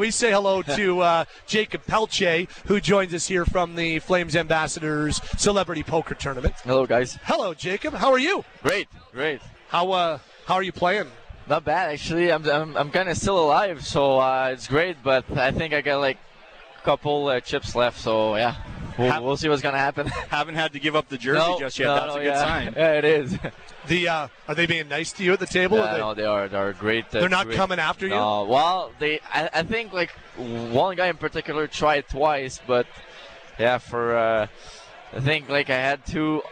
we say hello to uh, Jakob Pelletier, who joins us here from the Flames Ambassadors Celebrity Poker Tournament. Hello, guys. Hello, Jakob. How are you? Great, great. How uh, how are you playing? Not bad, actually. I'm, I'm, I'm kind of still alive, so uh, it's great, but I think I got like a couple uh, chips left, so yeah. We'll, we'll see what's going to happen. Haven't had to give up the jersey no, just yet. no, That's no, a good yeah. sign. Yeah, it is. The uh, are they being nice to you at the table? Yeah, they, no, they are. They're great. uh, they're not great- coming after you. No, well, they. I, I think like one guy in particular tried twice, but yeah, for uh, I think like I had two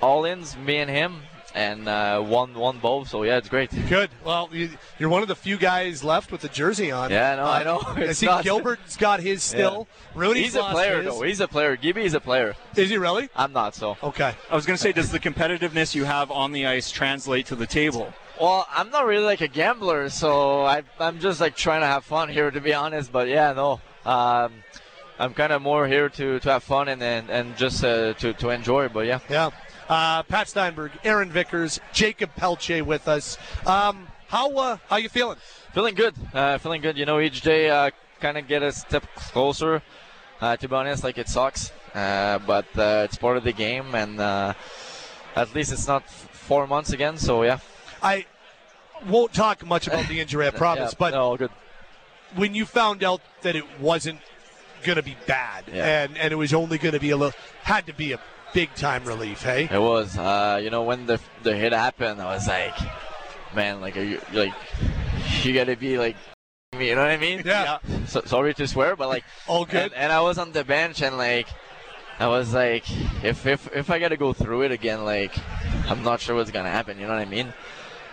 all-ins, me and him, and uh, one one both. So yeah, it's great. Good. Well, you, you're one of the few guys left with the jersey on. Yeah, no, I know. I It's see not- Gilbert's got his still. Rooney's He's a player his. though. He's a player. Gibby is a player. Is he really? I'm not so. Okay. I was going to say, does the competitiveness you have on the ice translate to the table? Well, I'm not really like a gambler, so I, I'm just like trying to have fun here, to be honest. But yeah, no, um, I'm kind of more here to, to have fun and and, and just uh, to to enjoy. But yeah, Yeah. Uh, Pat Steinberg, Aaron Vickers, Jakob Pelletier with us. Um, how uh, how you feeling? feeling good. Uh, feeling good. You know, each day uh, kind of get a step closer. Uh, to be honest, like it sucks, uh, but uh, it's part of the game, and uh, at least it's not f- four months again. So yeah, I won't talk much about the injury, I promise. Yeah, but no, good. when you found out that it wasn't going to be bad Yeah. and, and it was only going to be a little, had to be a big time relief, hey? It was. Uh, you know, when the the hit happened, I was like, man, like, are you like, you gotta be like, me, you know what I mean? Yeah. So, sorry to swear, but like, All good. and, and I was on the bench and like, I was like, if if if I gotta go through it again, like, I'm not sure what's gonna happen. You know what I mean?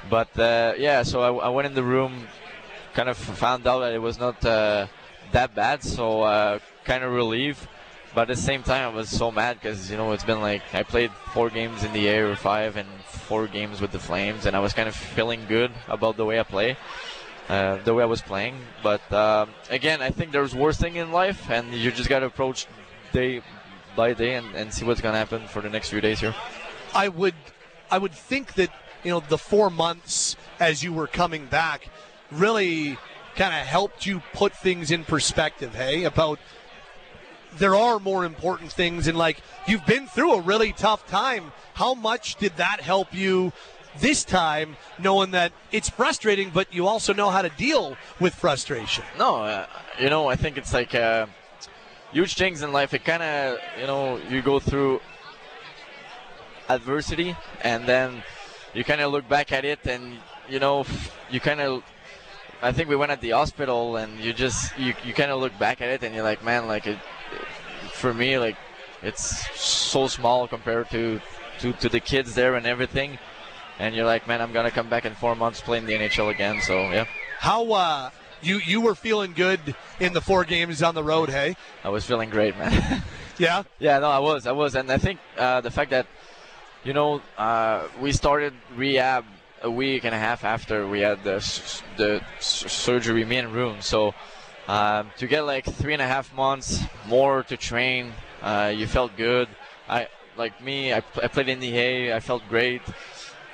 But uh, yeah, so I, I went in the room, kind of found out that it was not uh, that bad, so uh, kind of relieved. But at the same time, I was so mad because you know it's been like I played four games in the air or five, and four games with the Flames, and I was kind of feeling good about the way I play, uh, the way I was playing. But um, again, I think there's worse thing in life, and you just gotta approach day by day and, and see what's gonna happen for the next few days here. I would, I would think that you know the four months as you were coming back really kind of helped you put things in perspective. Hey, about there are more important things, and like you've been through a really tough time. How much did that help you? This time, knowing that it's frustrating, but you also know how to deal with frustration. No, uh, you know, I think it's like uh, huge things in life. It kind of, you know, you go through adversity and then you kind of look back at it and, you know, you kind of. I think we went at the hospital and you just you, you kind of look back at it and you're like, man, like it, for me, like it's so small compared to, to to the kids there and everything, and you're like, man, I'm gonna come back in four months playing the NHL again. So yeah. How uh, you you were feeling good in the four games on the road? Hey, I was feeling great, man. yeah. yeah, no, I was, I was, and I think uh, the fact that, you know, uh, we started rehab a week and a half after we had the the surgery, me and Rune. So um, to get like three and a half months more to train, uh, you felt good. I like me, I, I played in the A, I felt great.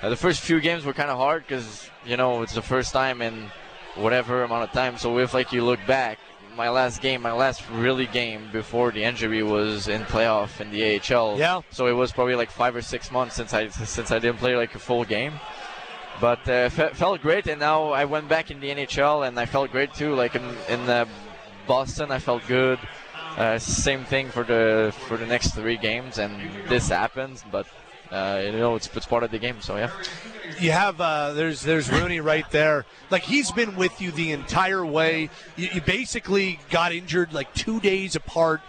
Uh, the first few games were kind of hard because you know it's the first time in whatever amount of time. So if like you look back, my last game, my last really game before the injury was in playoff in the AHL. Yeah. So it was probably like five or six months since I since I didn't play like a full game. But uh, fe- felt great, and now I went back in the NHL, and I felt great too. Like in in uh, Boston, I felt good. Uh, same thing for the for the next three games, and this happens, but uh, you know it's it's part of the game. So yeah. you have uh, there's there's Rooney right there. Like he's been with you the entire way. You, you basically got injured like two days apart,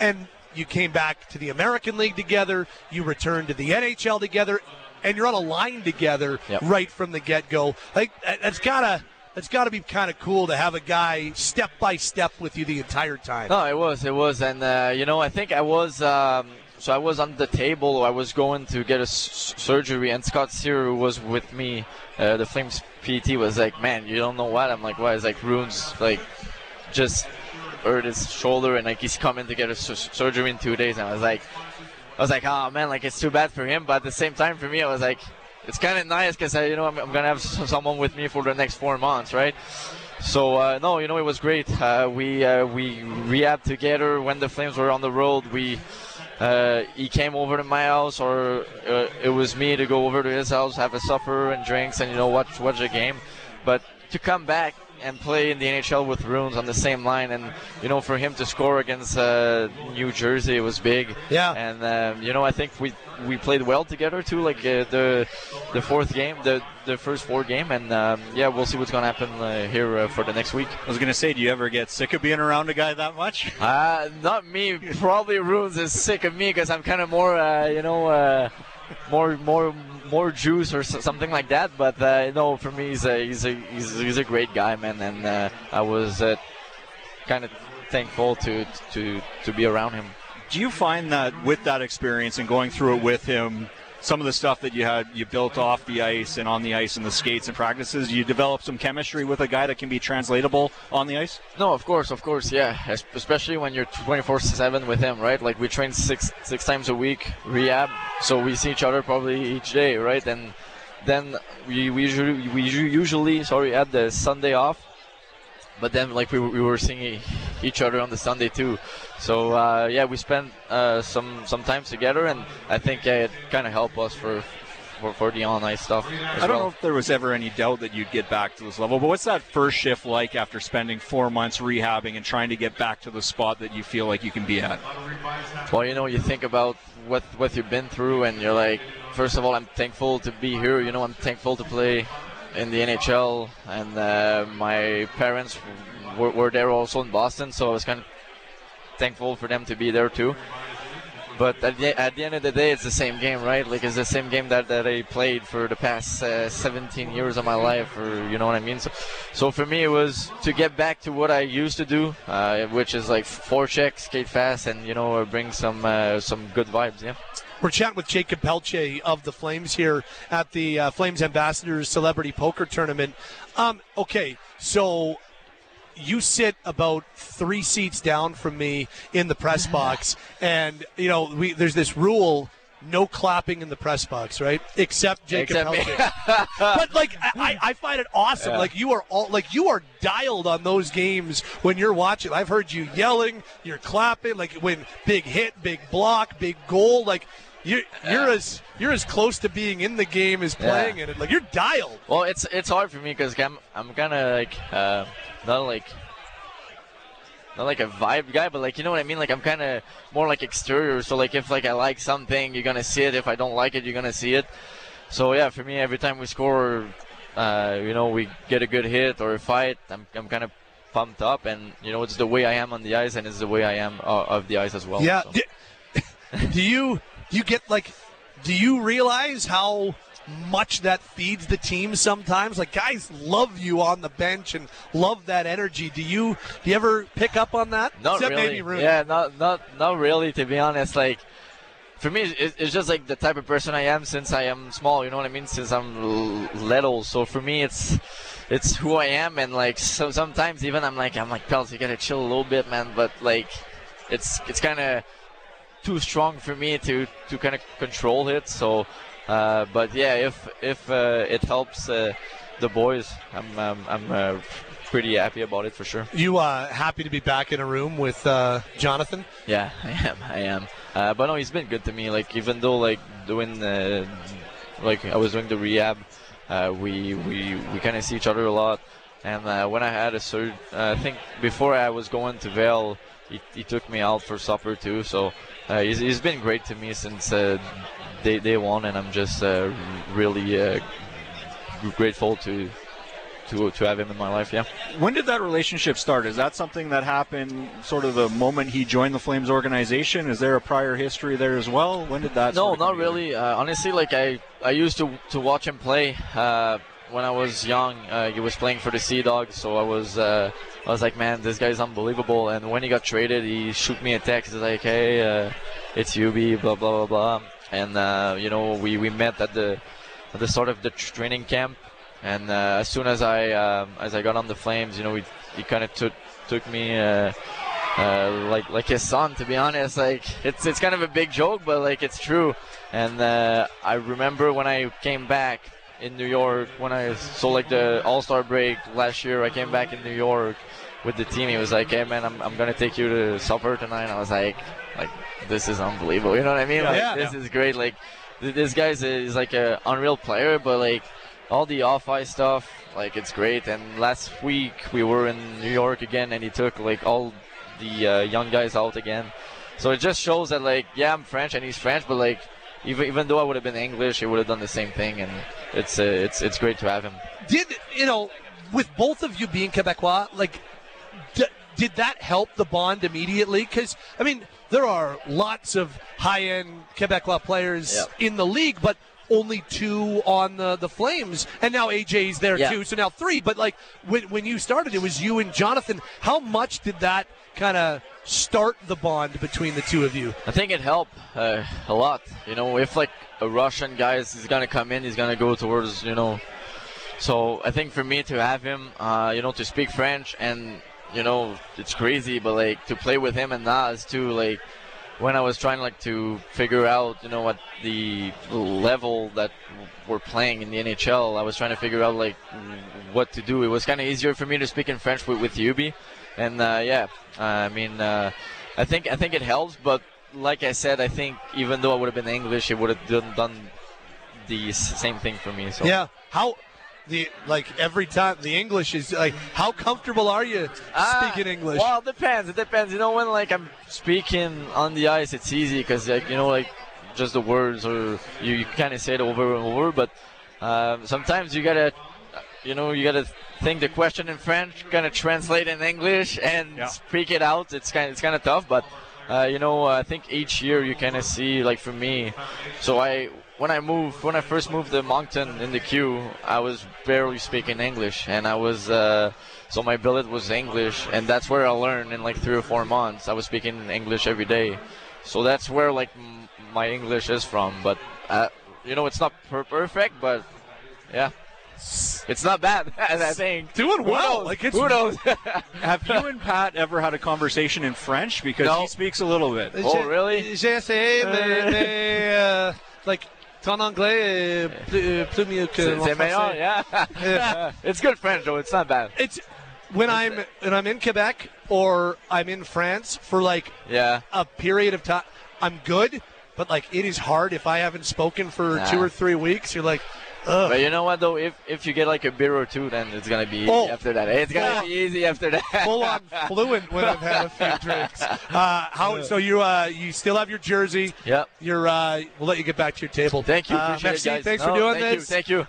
and you came back to the American League together. You returned to the NHL together, and you're on a line together Yep. right from the get go. Like that- that's gotta that's gotta be kind of cool to have a guy step by step with you the entire time. No, it was, it was, and uh, you know, I think I was, um, so I was on the table. I was going to get a s- surgery, and Scott Sear was with me. Uh, the Flames PT was like, "Man, you don't know what?" I'm like, "Why?" It's like Rune's like just hurt his shoulder, and like he's coming to get a s- surgery in two days. And I was like, I was like, "Oh man, like it's too bad for him," but at the same time, for me, I was like, it's kind of nice because you know I'm, I'm gonna have someone with me for the next four months, right? So uh, no, you know it was great. Uh, we uh, we rehab together when the Flames were on the road. We uh, he came over to my house, or uh, it was me to go over to his house, have a supper and drinks, and you know watch watch the game. But to come back and play in the NHL with Runes on the same line, and you know for him to score against uh, New Jersey, it was big. Yeah. And um, you know I think we we played well together too. Like uh, the the fourth game, the the first four game, and um, yeah, we'll see what's gonna happen uh, here uh, for the next week. I was going to say, do you ever get sick of being around a guy that much? Uh, not me. Probably Runes is sick of me because I'm kind of more, uh, you know, uh, more, more, more juice or something like that. But uh, no, for me, he's a, he's a, he's, he's a great guy, man. And uh, I was uh, kind of thankful to, to, to be around him. Do you find that with that experience and going through it with him, some of the stuff that you had you built off the ice and on the ice and the skates and practices, you develop some chemistry with a guy that can be translatable on the ice? No, of course, of course, yeah. Especially when you're 24/7 with him, right? Like we train six six times a week, rehab, so we see each other probably each day, right? And then we, we usually we usually sorry had the Sunday off, but then like we, we were seeing each other on the Sunday too. So uh, yeah, we spent uh, some some time together, and I think yeah, it kind of helped us for. For, for the on ice stuff. I don't well. know if there was ever any doubt that you'd get back to this level, but what's that first shift like after spending four months rehabbing and trying to get back to the spot that you feel like you can be at? Well, you know, you think about what what you've been through, and you're like, first of all, I'm thankful to be here. You know, I'm thankful to play in the NHL, and uh, my parents were, were there also in Boston, so I was kind of thankful for them to be there too. But at the, at the end of the day, it's the same game, right? Like it's the same game that, that I played for the past uh, 17 years of my life, or you know what I mean. So, so for me, it was to get back to what I used to do, uh, which is like forecheck, skate fast, and you know, bring some uh, some good vibes. Yeah. We're chatting with Jakob Pelletier of the Flames here at the uh, Flames Ambassadors Celebrity Poker Tournament. Um, okay, so you sit about three seats down from me in the press box, and you know we there's this rule. No clapping in the press box, right? Except Jakob Except me. But like I, I find it awesome. Yeah. Like you are all like you are dialed on those games when you're watching. I've heard you yelling, you're clapping, like when big hit, big block, big goal. Like you're you're as you're as close to being in the game as playing in it. Like you're dialed. Well, it's it's hard for me because I'm I'm kind of like uh, not like not like a vibe guy, but like you know what I mean. Like I'm kind of more like exterior. So like if like I like something, you're gonna see it. If I don't like it, you're gonna see it. So yeah, for me, every time we score, uh, you know, we get a good hit or a fight, I'm I'm kind of pumped up, and you know, it's the way I am on the ice, and it's the way I am uh, off the ice as well. Yeah. so. Do, you you get like do you realize how much that feeds the team sometimes? Like guys love you on the bench and love that energy. Do you do you ever pick up on that? Not Except really. maybe Yeah, not not not really. To be honest, like for me, it's just like the type of person I am since I am small. You know what I mean? Since I'm little. So for me, it's it's who I am, and like so sometimes even I'm like I'm like Pels, you gotta chill a little bit, man. But like it's it's kind of too strong for me to to kind of control it. So. Uh, but yeah, if if uh, it helps uh, the boys, I'm um, I'm uh, pretty happy about it for sure. You uh, happy to be back in a room with uh, Jonathan? Yeah, I am. I am. Uh, but no, he's been good to me. Like even though like doing like I was doing the rehab, uh, we we we kind of see each other a lot. And uh, when I had a surgery, uh, I think before I was going to Vail, he, he took me out for supper too. So uh, he's, he's been great to me since uh, day day one, and I'm just uh, really uh, grateful to to to have him in my life. Yeah. When did that relationship start? Is that something that happened sort of the moment he joined the Flames organization? Is there a prior history there as well? When did that? No, not really. Uh, honestly, like I, I used to to watch him play uh, when I was young. Uh, he was playing for the Sea Dogs, so I was uh, I was like, man, this guy's unbelievable. And when he got traded, he shoot me a text. He's like, hey, uh, it's UB, blah blah blah blah. And uh, you know, we, we met at the at the start of the training camp. And uh, as soon as I um, as I got on the Flames, you know, he, he kind of took took me. Uh, uh, like like his son. To be honest, like it's it's kind of a big joke, but like it's true. And uh, I remember when I came back, in New York when I so like the All Star break last year. I came back in New York with the team. He was like, "Hey man, I'm, I'm gonna take you to supper tonight." I was like, "Like this is unbelievable." You know what I mean? Yeah. like, Yeah. this is great. Like th- this guy's a, is like a unreal player, but like all the off ice stuff, like it's great. And last week we were in New York again, and he took like all the uh, young guys out again. So it just shows that like yeah, I'm French and he's French, but like even even though I would have been English, he would have done the same thing, and it's uh, it's it's great to have him. Did you know with both of you being Quebecois, like d- did that help the bond immediately? Because I mean, there are lots of high-end Quebecois players Yeah. in the league, but only two on the, the Flames, and now AJ's there Yeah. too, so now three. But like when when you started, it was you and Jonathan. How much did that kind of start the bond between the two of you? I think it helped uh, a lot. You know, if like a Russian guy is gonna come in, he's gonna go towards you know. So I think for me to have him, uh, you know, to speak French and you know, it's crazy, but like to play with him and Nas too, like when I was trying like to figure out, you know, what the level that we're playing in the NHL, I was trying to figure out like what to do. It was kind of easier for me to speak in French with, with Yubi, and uh, yeah, I mean, uh, I think I think it helps, but like I said, I think even though I would have been English, it would have done, done the same thing for me. So Yeah. How the like every time the English is like how comfortable are you Ah, speaking English? Well, it depends. It depends. You know, when like I'm speaking on the ice, it's easy because like you know, like just the words or you, you kind of say it over and over. But um, sometimes you gotta, you know, you gotta think the question in French, kind of translate in English and Yeah. speak it out. It's kind it's kind of tough, but. Uh, you know, I think each year you kind of see, like for me, so I when I moved, when I first moved to Moncton in the Q, I was barely speaking English, and I was uh, so my billet was English, and that's where I learned in like three or four months. I was speaking English every day, so that's where like m- my English is from. But uh, you know, it's not per- perfect, but yeah, it's not bad. I think Doing Who well. knows? Like, it's- who knows? Have you and Pat ever had a conversation in French? Because No. he speaks a little bit. Oh, really? J'ai essayé, mais, mais euh, like ton anglais est plus, euh, plus mieux que C'est mon c'est meilleur, français. yeah. it's good French though. It's not bad. It's when I'm when I'm in Quebec or I'm in France for like Yeah. a period of time, I'm good. But like it is hard if I haven't spoken for Nah. two or three weeks. You're like, ugh. But you know what though? If if you get like a beer or two, then it's gonna be easy Oh. after that. It's gonna Yeah. be easy after that. full on fluent when I've had a few drinks. Uh, how so? You uh, you still have your jersey? Yep. Uh, we'll let you get back to your table. Thank you. Uh, Appreciate merci. it, guys. Thanks No, for doing thank this. You, thank you.